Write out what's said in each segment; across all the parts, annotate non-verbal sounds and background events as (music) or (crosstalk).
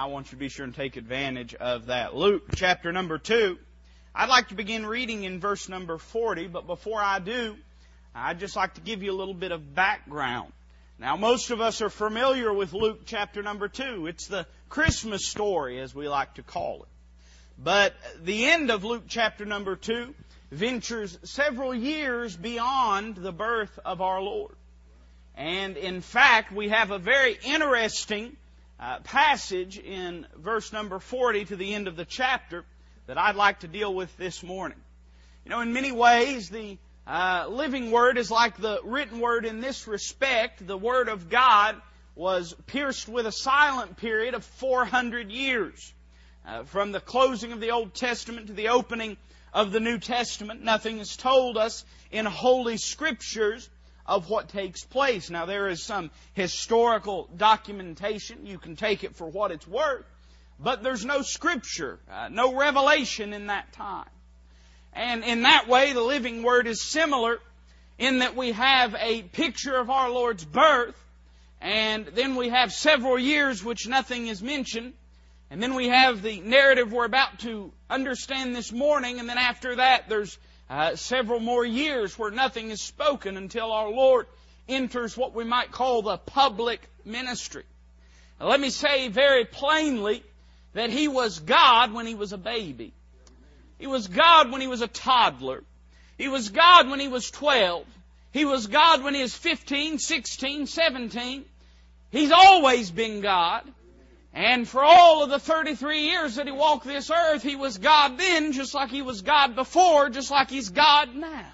I want you to be sure and take advantage of that. Luke chapter number 2. I'd like to begin reading in verse number 40, but before I do, I'd just like to give you a little bit of background. Now, most of us are familiar with Luke chapter number 2. It's the Christmas story, as we like to call it. But the end of Luke chapter number 2 ventures several years beyond the birth of our Lord. And in fact, we have a very interesting uh, passage in verse number 40 to the end of the chapter that I'd like to deal with this morning. You know, in many ways, the uh, living word is like the written word in this respect. The word of God was pierced with a silent period of 400 years. Uh, from the closing of the Old Testament to the opening of the New Testament, nothing is told us in Holy Scriptures of what takes place. Now, there is some historical documentation. You can take it for what it's worth. But there's no scripture, uh, no revelation in that time. And in that way, the living word is similar in that we have a picture of our Lord's birth, and then we have several years which nothing is mentioned, and then we have the narrative we're about to understand this morning, and then after that, there's uh, several more years where nothing is spoken until our Lord enters what we might call the public ministry. Now, let me say very plainly that He was God when He was a baby. He was God when He was a toddler. He was God when He was 12. He was God when He was 15, 16, 17. He's always been God. And for all of the 33 years that he walked this earth, he was God then, just like he was God before, just like he's God now.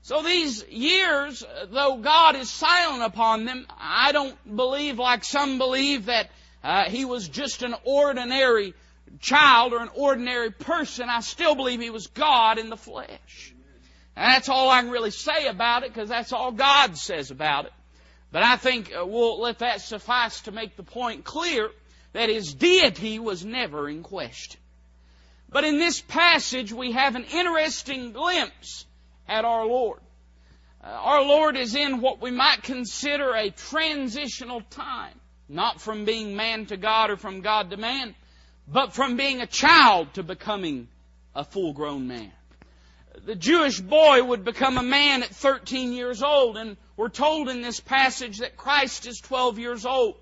So these years, though God is silent upon them, I don't believe, like some believe, that uh, he was just an ordinary child or an ordinary person. I still believe he was God in the flesh. And that's all I can really say about it, because that's all God says about it. But I think uh, we'll let that suffice to make the point clear that his deity was never in question. But in this passage, we have an interesting glimpse at our Lord. Uh, our Lord is in what we might consider a transitional time, not from being man to God or from God to man, but from being a child to becoming a full grown man the Jewish boy would become a man at 13 years old, and we're told in this passage that Christ is 12 years old.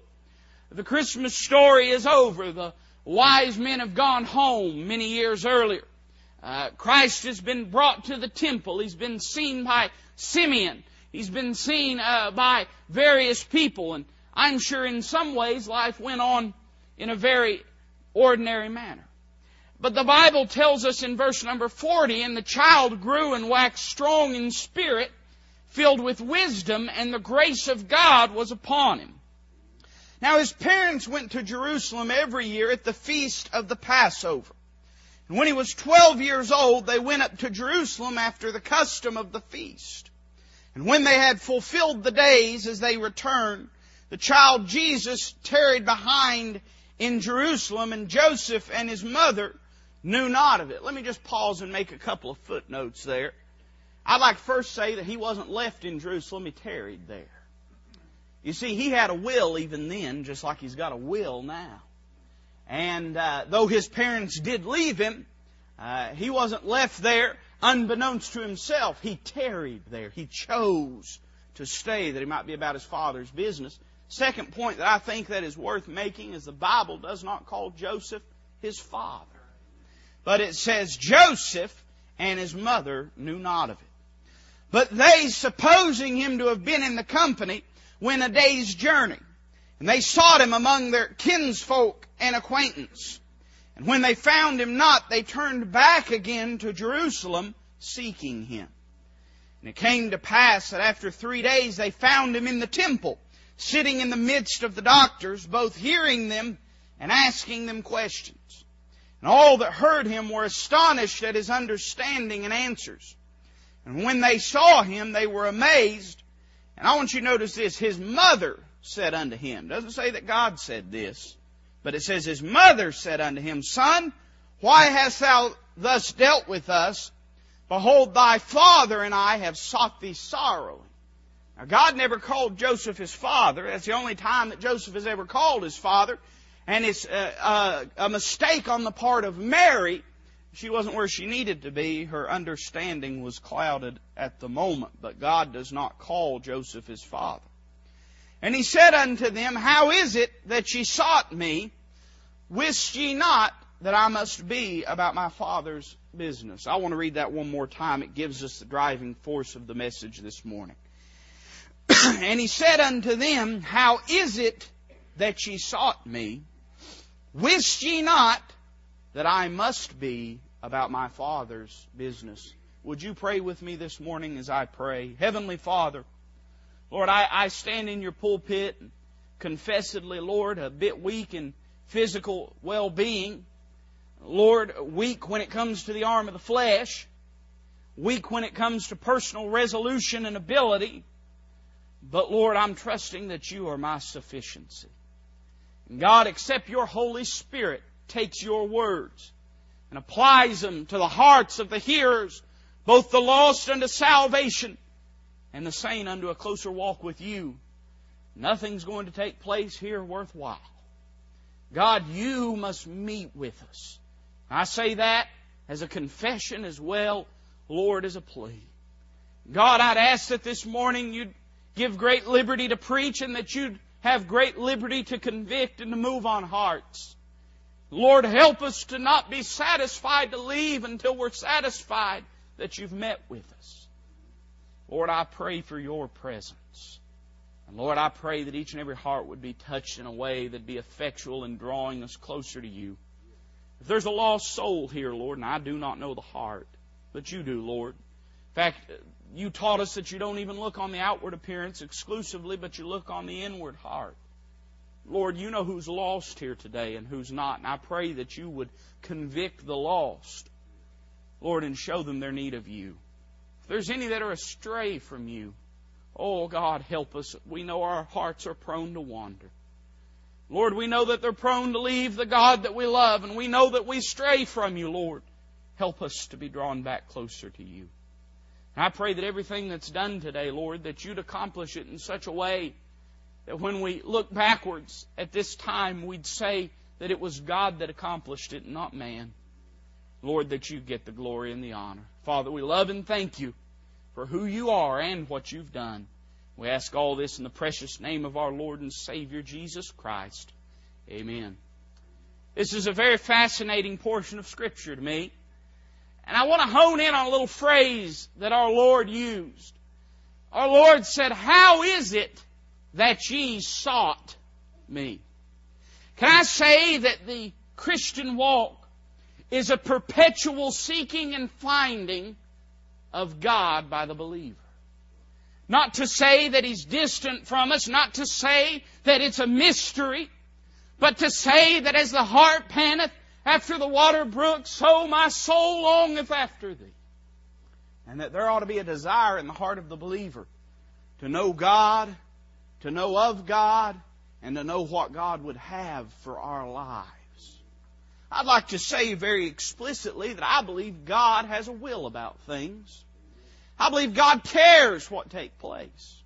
The Christmas story is over. The wise men have gone home many years earlier. Uh, Christ has been brought to the temple. He's been seen by Simeon. He's been seen uh, by various people, and I'm sure in some ways life went on in a very ordinary manner. But the Bible tells us in verse number 40, and the child grew and waxed strong in spirit, filled with wisdom, and the grace of God was upon him. Now his parents went to Jerusalem every year at the feast of the Passover. And when he was 12 years old, they went up to Jerusalem after the custom of the feast. And when they had fulfilled the days as they returned, the child Jesus tarried behind in Jerusalem, and Joseph and his mother knew not of it. Let me just pause and make a couple of footnotes there. I'd like to first say that he wasn't left in Jerusalem, he tarried there. You see, he had a will even then, just like he's got a will now. And uh, though his parents did leave him, uh, he wasn't left there unbeknownst to himself. He tarried there. He chose to stay that he might be about his father's business. Second point that I think that is worth making is the Bible does not call Joseph his father. But it says Joseph and his mother knew not of it. But they, supposing him to have been in the company, went a day's journey. And they sought him among their kinsfolk and acquaintance. And when they found him not, they turned back again to Jerusalem, seeking him. And it came to pass that after three days they found him in the temple, sitting in the midst of the doctors, both hearing them and asking them questions. And all that heard him were astonished at his understanding and answers. And when they saw him, they were amazed. And I want you to notice this. His mother said unto him. Doesn't say that God said this, but it says his mother said unto him, Son, why hast thou thus dealt with us? Behold, thy father and I have sought thee sorrowing. Now God never called Joseph his father. That's the only time that Joseph has ever called his father. And it's a, a, a mistake on the part of Mary. She wasn't where she needed to be. Her understanding was clouded at the moment. But God does not call Joseph his father. And he said unto them, How is it that ye sought me? Wist ye not that I must be about my father's business? I want to read that one more time. It gives us the driving force of the message this morning. (clears throat) and he said unto them, How is it that ye sought me? Wist ye not that I must be about my Father's business? Would you pray with me this morning as I pray? Heavenly Father, Lord, I, I stand in your pulpit, and confessedly, Lord, a bit weak in physical well-being. Lord, weak when it comes to the arm of the flesh, weak when it comes to personal resolution and ability. But Lord, I'm trusting that you are my sufficiency. God, except your Holy Spirit takes your words and applies them to the hearts of the hearers, both the lost unto salvation and the saint unto a closer walk with you, nothing's going to take place here worthwhile. God, you must meet with us. I say that as a confession as well, Lord, as a plea. God, I'd ask that this morning you'd give great liberty to preach and that you'd have great liberty to convict and to move on hearts. Lord, help us to not be satisfied to leave until we're satisfied that you've met with us. Lord, I pray for your presence. And Lord, I pray that each and every heart would be touched in a way that'd be effectual in drawing us closer to you. If there's a lost soul here, Lord, and I do not know the heart, but you do, Lord. In fact, you taught us that you don't even look on the outward appearance exclusively, but you look on the inward heart. Lord, you know who's lost here today and who's not, and I pray that you would convict the lost, Lord, and show them their need of you. If there's any that are astray from you, oh God, help us. We know our hearts are prone to wander. Lord, we know that they're prone to leave the God that we love, and we know that we stray from you, Lord. Help us to be drawn back closer to you. And I pray that everything that's done today, Lord, that you'd accomplish it in such a way that when we look backwards at this time, we'd say that it was God that accomplished it, not man. Lord, that you get the glory and the honor. Father, we love and thank you for who you are and what you've done. We ask all this in the precious name of our Lord and Savior Jesus Christ. Amen. This is a very fascinating portion of Scripture to me. And I want to hone in on a little phrase that our Lord used. Our Lord said, How is it that ye sought me? Can I say that the Christian walk is a perpetual seeking and finding of God by the believer? Not to say that He's distant from us, not to say that it's a mystery, but to say that as the heart panteth after the water brook, so my soul longeth after thee. And that there ought to be a desire in the heart of the believer to know God, to know of God, and to know what God would have for our lives. I'd like to say very explicitly that I believe God has a will about things. I believe God cares what take place.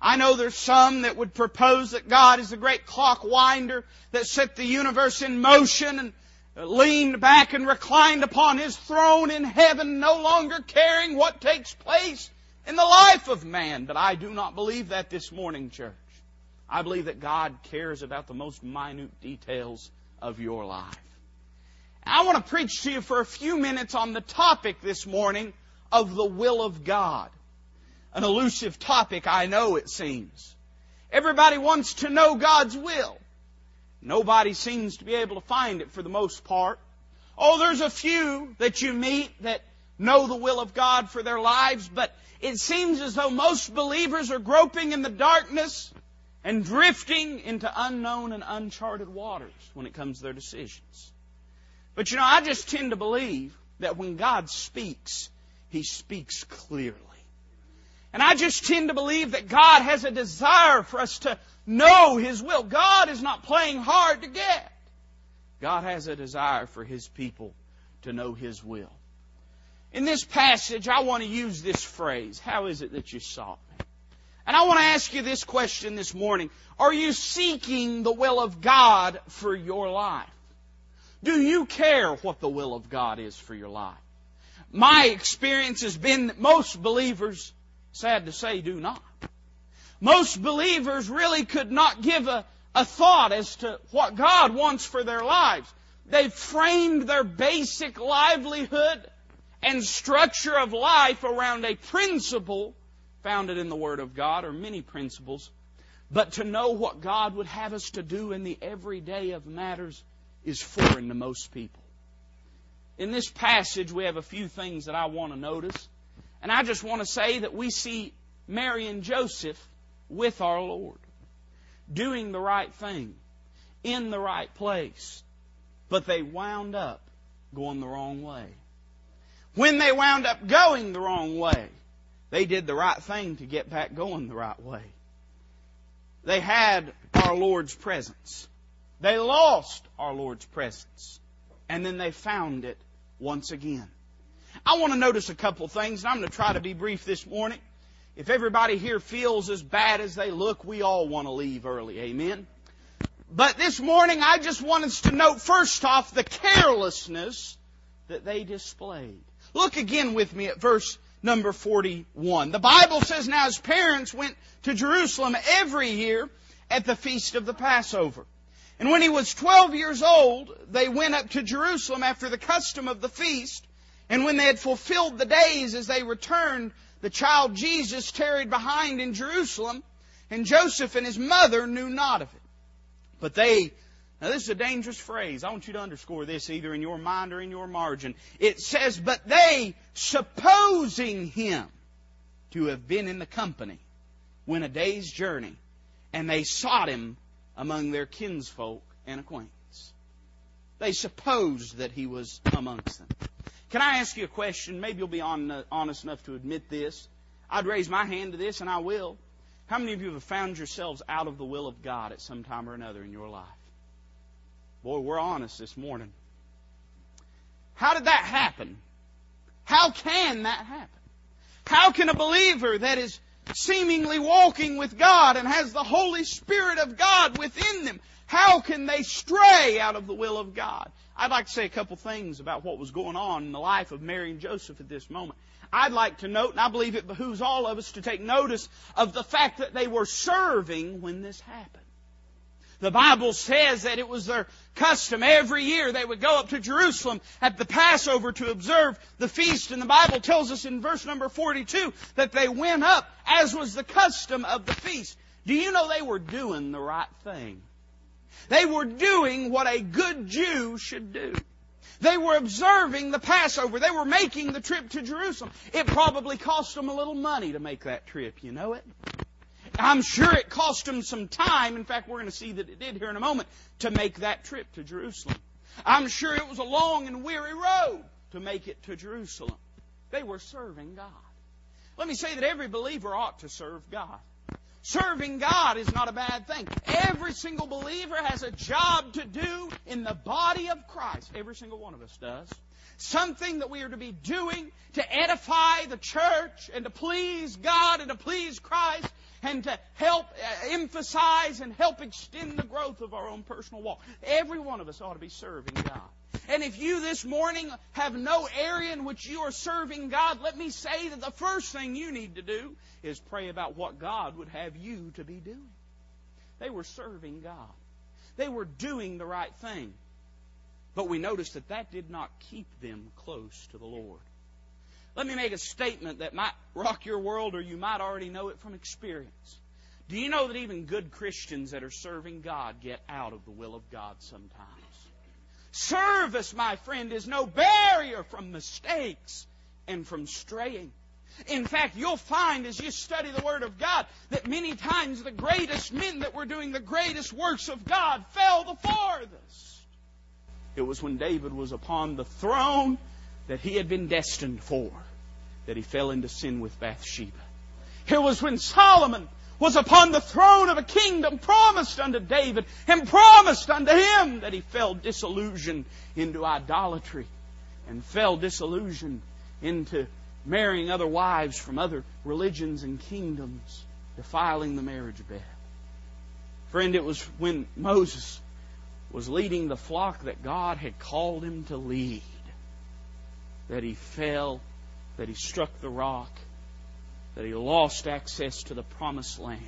I know there's some that would propose that God is the great clock winder that set the universe in motion and leaned back and reclined upon his throne in heaven, no longer caring what takes place in the life of man. But I do not believe that this morning, church. I believe that God cares about the most minute details of your life. I want to preach to you for a few minutes on the topic this morning of the will of God. An elusive topic, I know it seems. Everybody wants to know God's will. Nobody seems to be able to find it for the most part. Oh, there's a few that you meet that know the will of God for their lives, but it seems as though most believers are groping in the darkness and drifting into unknown and uncharted waters when it comes to their decisions. But you know, I just tend to believe that when God speaks, He speaks clearly. And I just tend to believe that God has a desire for us to know His will. God is not playing hard to get. God has a desire for His people to know His will. In this passage, I want to use this phrase How is it that you sought me? And I want to ask you this question this morning. Are you seeking the will of God for your life? Do you care what the will of God is for your life? My experience has been that most believers, sad to say, do not. Most believers really could not give a, a thought as to what God wants for their lives. They've framed their basic livelihood and structure of life around a principle founded in the Word of God, or many principles. But to know what God would have us to do in the everyday of matters is foreign to most people. In this passage, we have a few things that I want to notice. And I just want to say that we see Mary and Joseph with our Lord, doing the right thing, in the right place. But they wound up going the wrong way. When they wound up going the wrong way, they did the right thing to get back going the right way. They had our Lord's presence. They lost our Lord's presence. And then they found it once again. I want to notice a couple things, and I'm going to try to be brief this morning. If everybody here feels as bad as they look, we all want to leave early. Amen? But this morning, I just want us to note first off the carelessness that they displayed. Look again with me at verse number 41. The Bible says, Now his parents went to Jerusalem every year at the feast of the Passover. And when he was 12 years old, they went up to Jerusalem after the custom of the feast. And when they had fulfilled the days as they returned, the child Jesus tarried behind in Jerusalem, and Joseph and his mother knew not of it. But they, now this is a dangerous phrase. I want you to underscore this either in your mind or in your margin. It says, but they, supposing him to have been in the company, went a day's journey, and they sought him among their kinsfolk and acquaintance. They supposed that he was amongst them. Can I ask you a question? Maybe you'll be on, uh, honest enough to admit this. I'd raise my hand to this, and I will. How many of you have found yourselves out of the will of God at some time or another in your life? Boy, we're honest this morning. How did that happen? How can that happen? How can a believer that is seemingly walking with God and has the Holy Spirit of God within them, how can they stray out of the will of God? I'd like to say a couple things about what was going on in the life of Mary and Joseph at this moment. I'd like to note, and I believe it behooves all of us to take notice of the fact that they were serving when this happened. The Bible says that it was their custom every year they would go up to Jerusalem at the Passover to observe the feast. And the Bible tells us in verse number 42 that they went up as was the custom of the feast. Do you know they were doing the right thing? They were doing what a good Jew should do. They were observing the Passover. They were making the trip to Jerusalem. It probably cost them a little money to make that trip. You know it? I'm sure it cost them some time. In fact, we're going to see that it did here in a moment to make that trip to Jerusalem. I'm sure it was a long and weary road to make it to Jerusalem. They were serving God. Let me say that every believer ought to serve God. Serving God is not a bad thing. Every single believer has a job to do in the body of Christ. Every single one of us does. Something that we are to be doing to edify the church and to please God and to please Christ and to help uh, emphasize and help extend the growth of our own personal walk. Every one of us ought to be serving God. And if you this morning have no area in which you are serving God, let me say that the first thing you need to do is pray about what God would have you to be doing. They were serving God. They were doing the right thing. But we notice that that did not keep them close to the Lord. Let me make a statement that might rock your world, or you might already know it from experience. Do you know that even good Christians that are serving God get out of the will of God sometimes? Service, my friend, is no barrier from mistakes and from straying. In fact, you'll find as you study the Word of God that many times the greatest men that were doing the greatest works of God fell the farthest. It was when David was upon the throne that he had been destined for that he fell into sin with Bathsheba. It was when Solomon was upon the throne of a kingdom promised unto David and promised unto him that he fell disillusioned into idolatry and fell disillusioned into marrying other wives from other religions and kingdoms. defiling the marriage bed. Friend, it was when Moses was leading the flock that God had called him to lead that he fell, that he struck the rock, that he lost access to the promised land.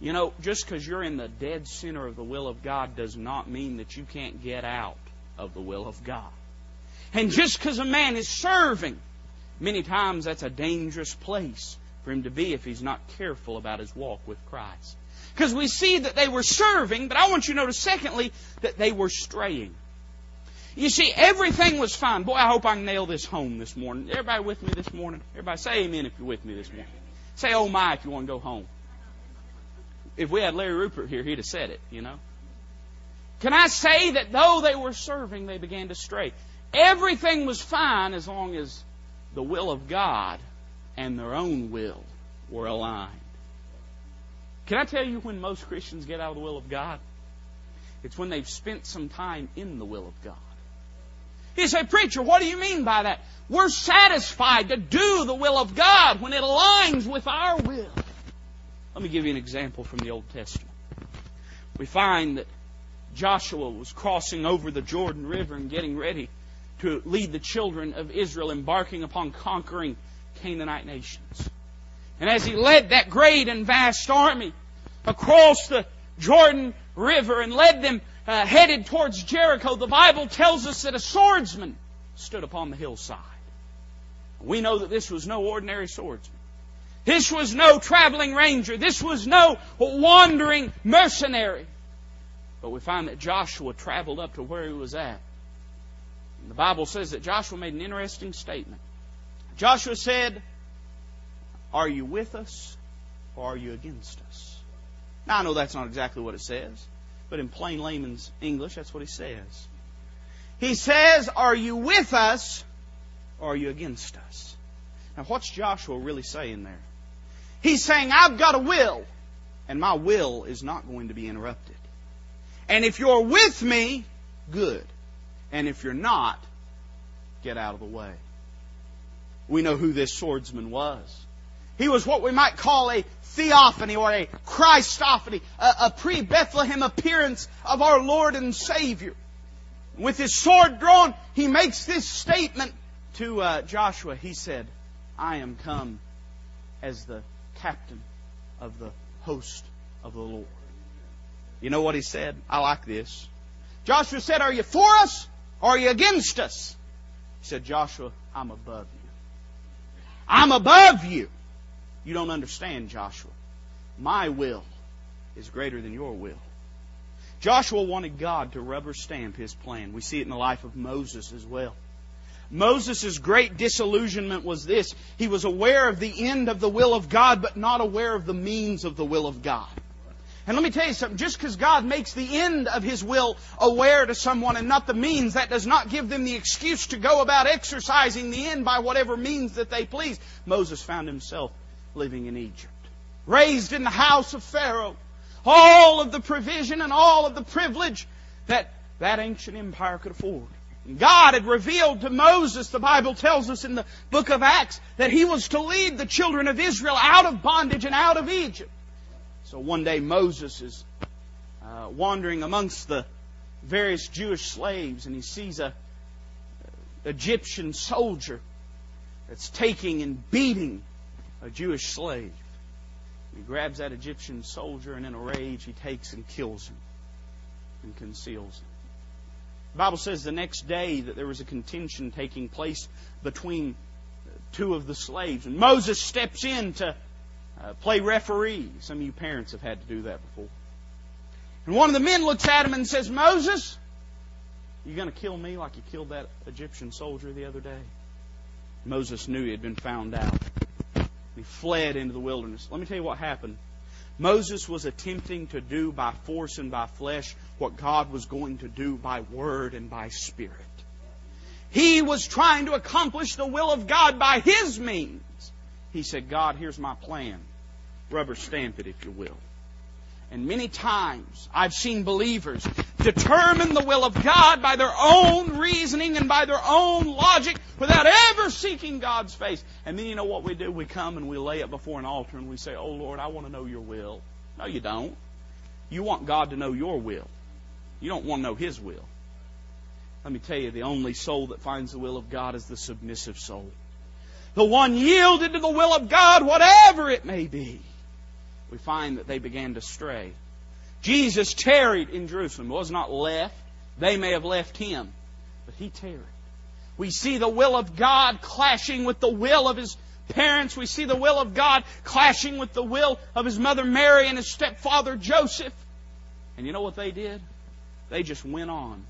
You know, just because you're in the dead center of the will of God does not mean that you can't get out of the will of God. And just because a man is serving, many times that's a dangerous place for him to be if he's not careful about his walk with Christ. Because we see that they were serving, but I want you to notice, secondly, that they were straying. You see, everything was fine. Boy, I hope I can nail this home this morning. Everybody with me this morning? Everybody say amen if you're with me this morning. Say oh my if you want to go home. If we had Larry Rupert here, he'd have said it, you know. Can I say that though they were serving, they began to stray? Everything was fine as long as the will of God and their own will were aligned. Can I tell you when most Christians get out of the will of God? It's when they've spent some time in the will of God. He said, Preacher, what do you mean by that? We're satisfied to do the will of God when it aligns with our will. Let me give you an example from the Old Testament. We find that Joshua was crossing over the Jordan River and getting ready to lead the children of Israel embarking upon conquering Canaanite nations. And as he led that great and vast army across the Jordan River and led them uh, headed towards Jericho, the Bible tells us that a swordsman stood upon the hillside. We know that this was no ordinary swordsman. This was no traveling ranger. This was no wandering mercenary. But we find that Joshua traveled up to where he was at. And the Bible says that Joshua made an interesting statement. Joshua said, Are you with us or are you against us? Now I know that's not exactly what it says. But in plain layman's English, that's what he says. He says, Are you with us or are you against us? Now, what's Joshua really saying there? He's saying, I've got a will, and my will is not going to be interrupted. And if you're with me, good. And if you're not, get out of the way. We know who this swordsman was. He was what we might call a theophany or a Christophany, a, a pre Bethlehem appearance of our Lord and Savior. With his sword drawn, he makes this statement to uh, Joshua. He said, I am come as the captain of the host of the Lord. You know what he said? I like this. Joshua said, Are you for us or are you against us? He said, Joshua, I'm above you. I'm above you. You don't understand, Joshua. My will is greater than your will. Joshua wanted God to rubber stamp his plan. We see it in the life of Moses as well. Moses' great disillusionment was this. He was aware of the end of the will of God, but not aware of the means of the will of God. And let me tell you something, just because God makes the end of His will aware to someone and not the means, that does not give them the excuse to go about exercising the end by whatever means that they please. Moses found himself living in Egypt. Raised in the house of Pharaoh. All of the provision and all of the privilege that that ancient empire could afford. God had revealed to Moses, the Bible tells us in the book of Acts, that he was to lead the children of Israel out of bondage and out of Egypt. So one day Moses is uh, wandering amongst the various Jewish slaves and he sees a Egyptian soldier that's taking and beating a Jewish slave. He grabs that Egyptian soldier and in a rage he takes and kills him and conceals him. The Bible says the next day that there was a contention taking place between two of the slaves. And Moses steps in to uh, play referee. Some of you parents have had to do that before. And one of the men looks at him and says, Moses, you going to kill me like you killed that Egyptian soldier the other day? Moses knew he had been found out. He fled into the wilderness. Let me tell you what happened. Moses was attempting to do by force and by flesh what God was going to do by word and by spirit. He was trying to accomplish the will of God by his means. He said, God, here's my plan. Rubber stamp it, if you will. And many times I've seen believers determine the will of God by their own reasoning and by their own logic without ever seeking God's face. And then you know what we do? We come and we lay it before an altar and we say, Oh Lord, I want to know your will. No, you don't. You want God to know your will. You don't want to know His will. Let me tell you, the only soul that finds the will of God is the submissive soul. The one yielded to the will of God, whatever it may be we find that they began to stray. Jesus tarried in Jerusalem, was not left. They may have left him, but he tarried. We see the will of God clashing with the will of his parents. We see the will of God clashing with the will of his mother Mary and his stepfather Joseph. And you know what they did? They just went on,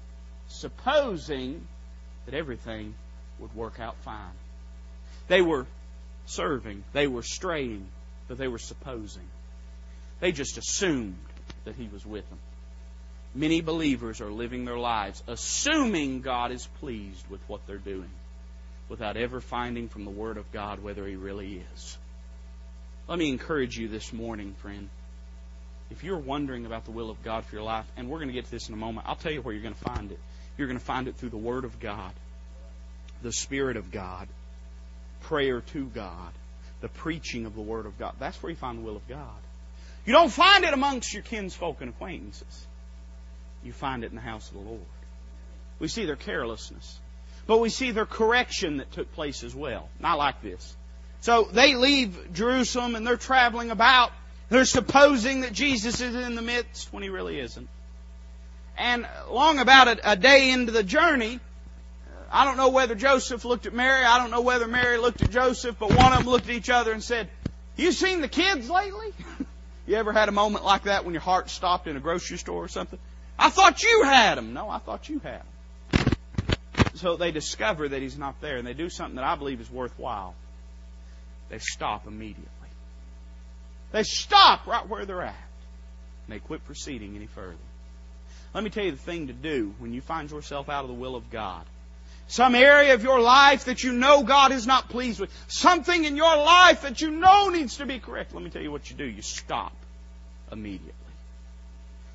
supposing that everything would work out fine. They were serving, they were straying, but they were supposing. They just assumed that He was with them. Many believers are living their lives assuming God is pleased with what they're doing without ever finding from the Word of God whether He really is. Let me encourage you this morning, friend. If you're wondering about the will of God for your life, and we're going to get to this in a moment, I'll tell you where you're going to find it. You're going to find it through the Word of God, the Spirit of God, prayer to God, the preaching of the Word of God. That's where you find the will of God. You don't find it amongst your kinsfolk and acquaintances. You find it in the house of the Lord. We see their carelessness. But we see their correction that took place as well. Not like this. So they leave Jerusalem and they're traveling about. They're supposing that Jesus is in the midst when he really isn't. And long about a, a day into the journey, I don't know whether Joseph looked at Mary. I don't know whether Mary looked at Joseph, but one of them looked at each other and said, You seen the kids lately? (laughs) You ever had a moment like that when your heart stopped in a grocery store or something? I thought you had them. No, I thought you had them. So they discover that he's not there, and they do something that I believe is worthwhile. They stop immediately. They stop right where they're at. And they quit proceeding any further. Let me tell you the thing to do when you find yourself out of the will of God some area of your life that you know God is not pleased with. Something in your life that you know needs to be correct. Let me tell you what you do. You stop immediately.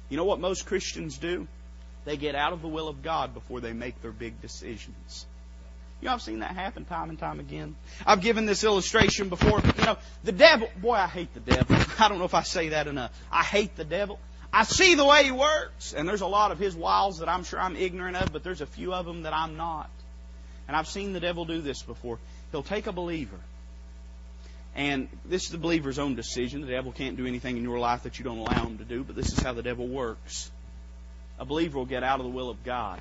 You know what most Christians do? They get out of the will of God before they make their big decisions. You know, I've seen that happen time and time again. I've given this illustration before. You know, the devil, boy, I hate the devil. (laughs) I don't know if I say that enough. I hate the devil. I see the way he works, and there's a lot of his wiles that I'm sure I'm ignorant of, but there's a few of them that I'm not. And I've seen the devil do this before. He'll take a believer, and this is the believer's own decision. The devil can't do anything in your life that you don't allow him to do, but this is how the devil works. A believer will get out of the will of God.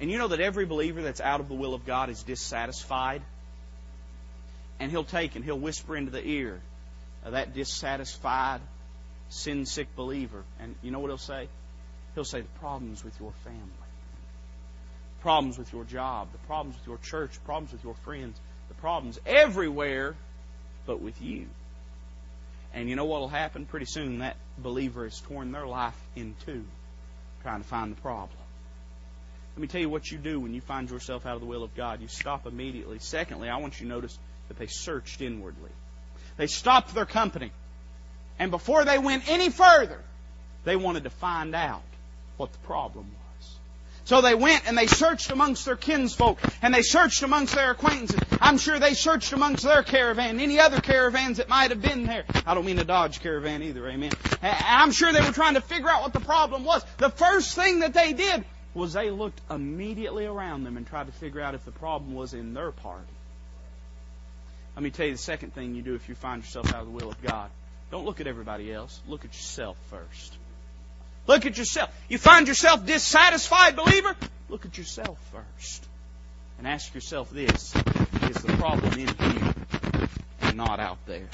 And you know that every believer that's out of the will of God is dissatisfied? And he'll take and he'll whisper into the ear of that dissatisfied, sin sick believer. And you know what he'll say? He'll say, The problem's with your family problems with your job, the problems with your church, problems with your friends, the problems everywhere but with you. And you know what will happen? Pretty soon that believer has torn their life in two trying to find the problem. Let me tell you what you do when you find yourself out of the will of God. You stop immediately. Secondly, I want you to notice that they searched inwardly. They stopped their company. And before they went any further, they wanted to find out what the problem was. So they went and they searched amongst their kinsfolk and they searched amongst their acquaintances. I'm sure they searched amongst their caravan, any other caravans that might have been there. I don't mean a Dodge caravan either, amen. I'm sure they were trying to figure out what the problem was. The first thing that they did was they looked immediately around them and tried to figure out if the problem was in their party. Let me tell you the second thing you do if you find yourself out of the will of God. Don't look at everybody else. Look at yourself first. Look at yourself. You find yourself dissatisfied, believer? Look at yourself first. And ask yourself this Is the problem in you and not out there?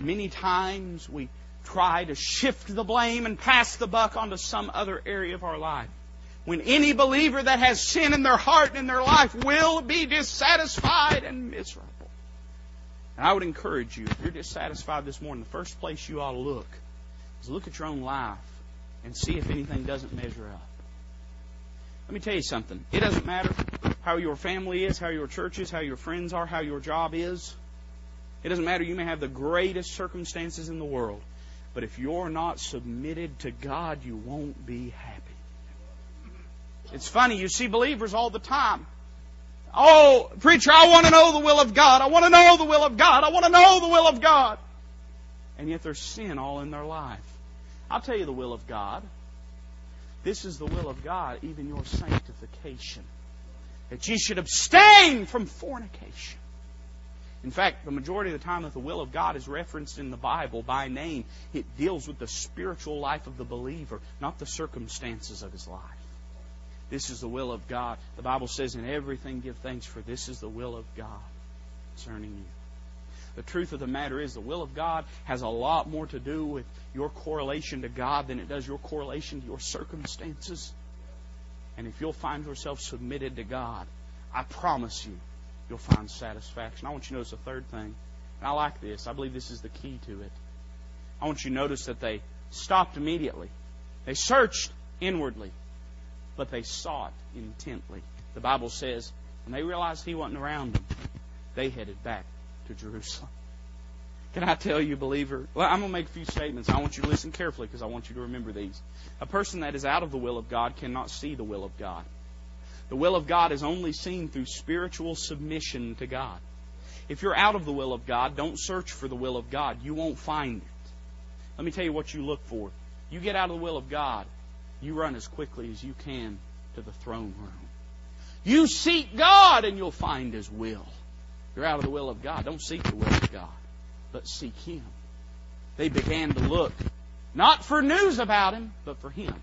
Many times we try to shift the blame and pass the buck onto some other area of our life. When any believer that has sin in their heart and in their life will be dissatisfied and miserable. And I would encourage you, if you're dissatisfied this morning, the first place you ought to look is look at your own life and see if anything doesn't measure up. Let me tell you something. It doesn't matter how your family is, how your church is, how your friends are, how your job is. It doesn't matter. You may have the greatest circumstances in the world. But if you're not submitted to God, you won't be happy. It's funny, you see believers all the time. Oh, preacher, I want to know the will of God. I want to know the will of God. I want to know the will of God. And yet there's sin all in their life. I'll tell you the will of God. This is the will of God, even your sanctification. That ye should abstain from fornication. In fact, the majority of the time that the will of God is referenced in the Bible by name, it deals with the spiritual life of the believer, not the circumstances of his life. This is the will of God. The Bible says, In everything give thanks, for this is the will of God concerning you. The truth of the matter is, the will of God has a lot more to do with your correlation to God than it does your correlation to your circumstances. And if you'll find yourself submitted to God, I promise you, you'll find satisfaction. I want you to notice a third thing. And I like this. I believe this is the key to it. I want you to notice that they stopped immediately. They searched inwardly, but they sought intently. The Bible says, when they realized he wasn't around them, they headed back to Jerusalem. Can I tell you, believer? Well, I'm going to make a few statements. I want you to listen carefully because I want you to remember these. A person that is out of the will of God cannot see the will of God. The will of God is only seen through spiritual submission to God. If you're out of the will of God, don't search for the will of God. You won't find it. Let me tell you what you look for. You get out of the will of God, you run as quickly as you can to the throne room. You seek God and you'll find His will. You're out of the will of God. Don't seek the will of God, but seek Him. They began to look, not for news about Him, but for Him.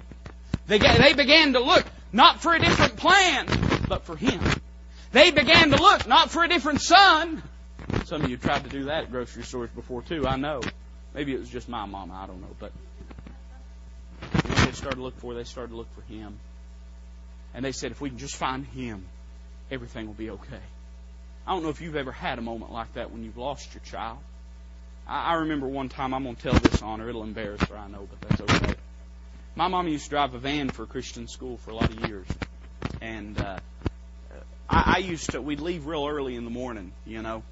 They, they began to look, not for a different plan, but for Him. They began to look, not for a different son. Some of you tried to do that at grocery stores before too, I know. Maybe it was just my mama, I don't know, but they started to look for, they started to look for Him. And they said, if we can just find Him, everything will be okay. I don't know if you've ever had a moment like that when you've lost your child. I, I remember one time, I'm going to tell this on her. It'll embarrass her, I know, but that's okay. My mom used to drive a van for a Christian school for a lot of years. And uh, I, I used to, we'd leave real early in the morning, you know.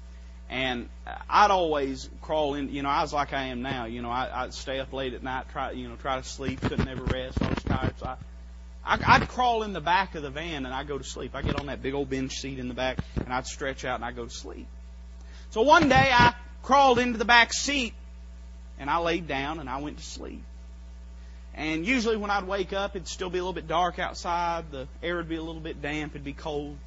And I'd always crawl in, you know, I was like I am now. You know, I, I'd stay up late at night, try, you know, try to sleep, couldn't ever rest. I was tired, so I, I'd crawl in the back of the van and I'd go to sleep. I get on that big old bench seat in the back and I'd stretch out and I'd go to sleep. So one day I crawled into the back seat and I laid down and I went to sleep. And usually when I'd wake up, it'd still be a little bit dark outside. The air would be a little bit damp. It'd be cold.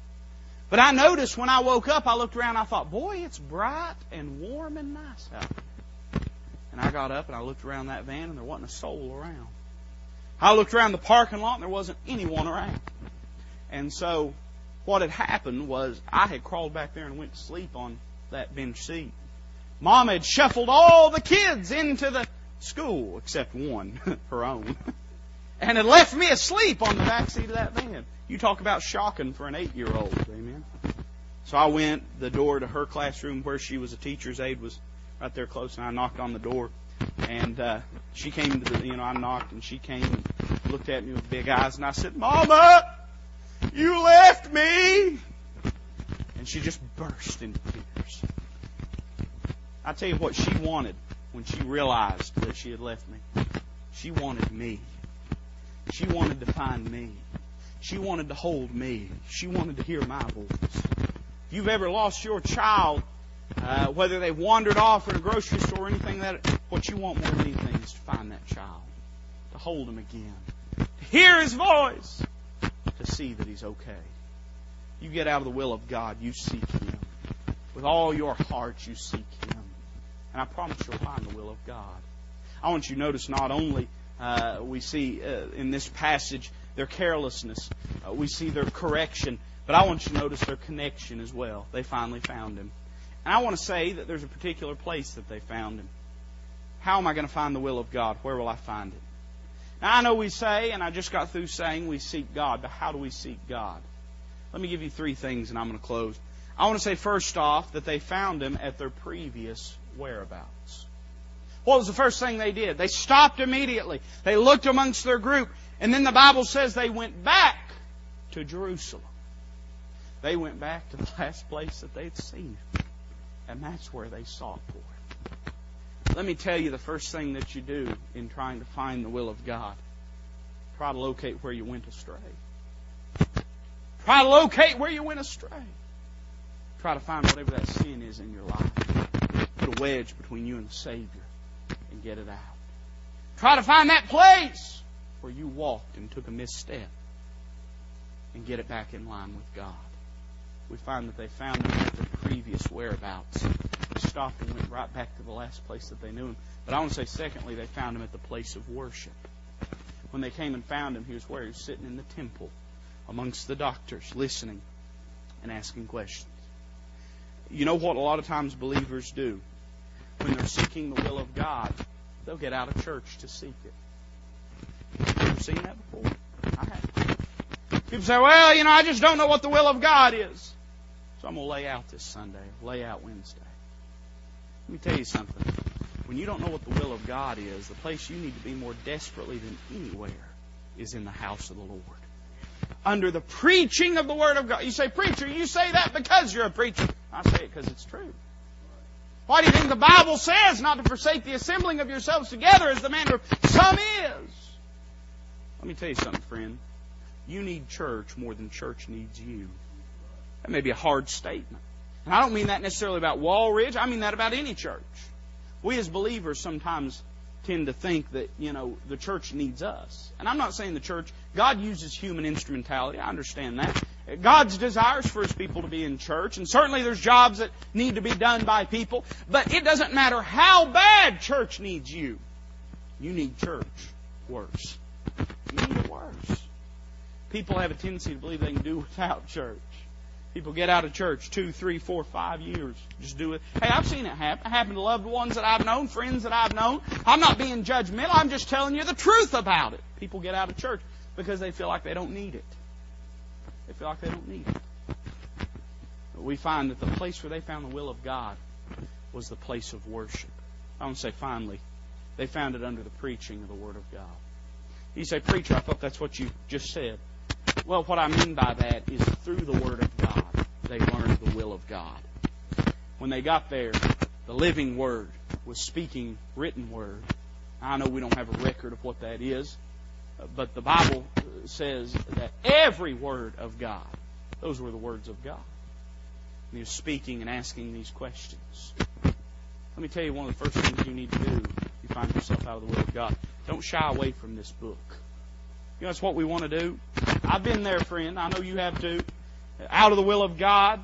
But I noticed when I woke up, I looked around, I thought, boy, it's bright and warm and nice out. And I got up and I looked around that van and there wasn't a soul around. I looked around the parking lot and there wasn't anyone around. And so what had happened was I had crawled back there and went to sleep on that bench seat. Mom had shuffled all the kids into the school except one, (laughs) her own, (laughs) and had left me asleep on the back seat of that van. You talk about shocking for an eight year old, amen. So I went, the door to her classroom where she was a teacher's aide was right there close, and I knocked on the door. And uh, she came to the, you know, I knocked and she came and looked at me with big eyes and I said, Mama, you left me. And she just burst into tears. I tell you what she wanted when she realized that she had left me. She wanted me. She wanted to find me. She wanted to hold me. She wanted to hear my voice. If you've ever lost your child, uh, whether they wandered off in a grocery store or anything that what you want more than anything is to find that child, to hold him again, to hear his voice, to see that he's okay. You get out of the will of God, you seek him. With all your heart, you seek him. And I promise you'll find the will of God. I want you to notice not only uh, we see uh, in this passage their carelessness, uh, we see their correction, but I want you to notice their connection as well. They finally found him. And I want to say that there's a particular place that they found him. How am I going to find the will of God? Where will I find it? Now, I know we say, and I just got through saying we seek God, but how do we seek God? Let me give you three things, and I'm going to close. I want to say first off that they found him at their previous whereabouts. What was the first thing they did? They stopped immediately. They looked amongst their group, and then the Bible says they went back to Jerusalem. They went back to the (laughs) last place that they'd seen him. And that's where they sought for him. let me tell you the first thing that you do in trying to find the will of God. Try to locate where you went astray. Try to locate where you went astray. Try to find whatever that sin is in your life. Put a wedge between you and the Savior and get it out. Try to find that place where you walked and took a misstep and get it back in line with God. We find that they found him at their previous whereabouts. They stopped and went right back to the last place that they knew him. But I want to say, secondly, they found him at the place of worship. When they came and found him, he was where? He was sitting in the temple amongst the doctors, listening and asking questions. You know what a lot of times believers do? When they're seeking the will of God, they'll get out of church to seek it. Have you ever seen that before? I have. People say, well, you know, I just don't know what the will of God is. So I'm going to lay out this Sunday, lay out Wednesday. Let me tell you something. When you don't know what the will of God is, the place you need to be more desperately than anywhere is in the house of the Lord. Under the preaching of the Word of God. You say, preacher, you say that because you're a preacher. I say it because it's true. Why do you think the Bible says not to forsake the assembling of yourselves together as the manner of some is? Let me tell you something, friend. You need church more than church needs you. That may be a hard statement. And I don't mean that necessarily about Walridge. I mean that about any church. We as believers sometimes tend to think that, you know, the church needs us. And I'm not saying the church, God uses human instrumentality. I understand that. God's desires for His people to be in church, and certainly there's jobs that need to be done by people, but it doesn't matter how bad church needs you. You need church worse. You need it worse. People have a tendency to believe they can do without church. People get out of church two, three, four, five years. Just do it. Hey, I've seen it happen. It happened to loved ones that I've known, friends that I've known. I'm not being judgmental. I'm just telling you the truth about it. People get out of church because they feel like they don't need it. They feel like they don't need it. But we find that the place where they found the will of God was the place of worship. I to say finally, they found it under the preaching of the Word of God. You say, Preacher, I thought that's what you just said. Well, what I mean by that is through the Word of God, they learned the will of God. When they got there, the living Word was speaking written Word. I know we don't have a record of what that is, but the Bible says that every Word of God, those were the words of God. And he was speaking and asking these questions. Let me tell you one of the first things you need to do if you find yourself out of the will of God. Don't shy away from this book. You know, that's what we want to do. I've been there, friend. I know you have too. Out of the will of God,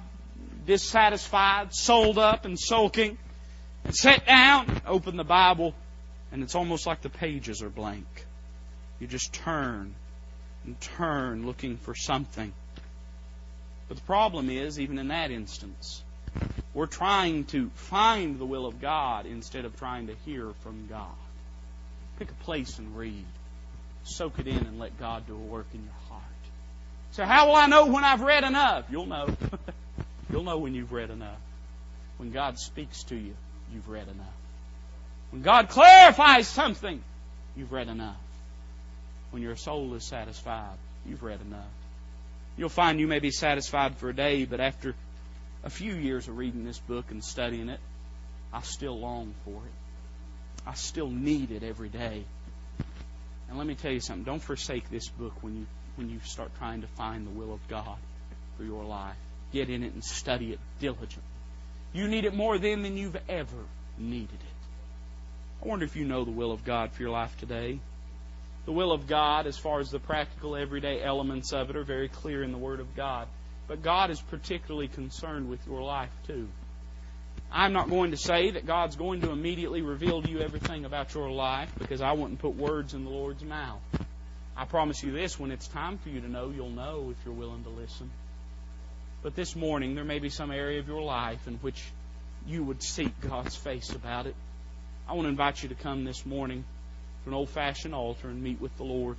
dissatisfied, sold up and sulking, and sit down, open the Bible, and it's almost like the pages are blank. You just turn and turn looking for something. But the problem is, even in that instance, we're trying to find the will of God instead of trying to hear from God. Pick a place and read soak it in and let God do a work in your heart. So how will I know when I've read enough? You'll know. (laughs) You'll know when you've read enough. When God speaks to you, you've read enough. When God clarifies something, you've read enough. When your soul is satisfied, you've read enough. You'll find you may be satisfied for a day, but after a few years of reading this book and studying it, I still long for it. I still need it every day. And let me tell you something. Don't forsake this book when you when you start trying to find the will of God for your life. Get in it and study it diligently. You need it more then than you've ever needed it. I wonder if you know the will of God for your life today. The will of God, as far as the practical, everyday elements of it, are very clear in the Word of God. But God is particularly concerned with your life, too. I'm not going to say that God's going to immediately reveal to you everything about your life because I wouldn't put words in the Lord's mouth. I promise you this when it's time for you to know, you'll know if you're willing to listen. But this morning, there may be some area of your life in which you would seek God's face about it. I want to invite you to come this morning an old fashioned altar and meet with the Lord.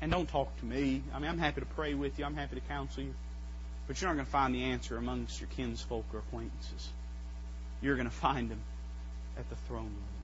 And don't talk to me. I mean, I'm happy to pray with you, I'm happy to counsel you. But you're not going to find the answer amongst your kinsfolk or acquaintances you're going to find them at the throne room.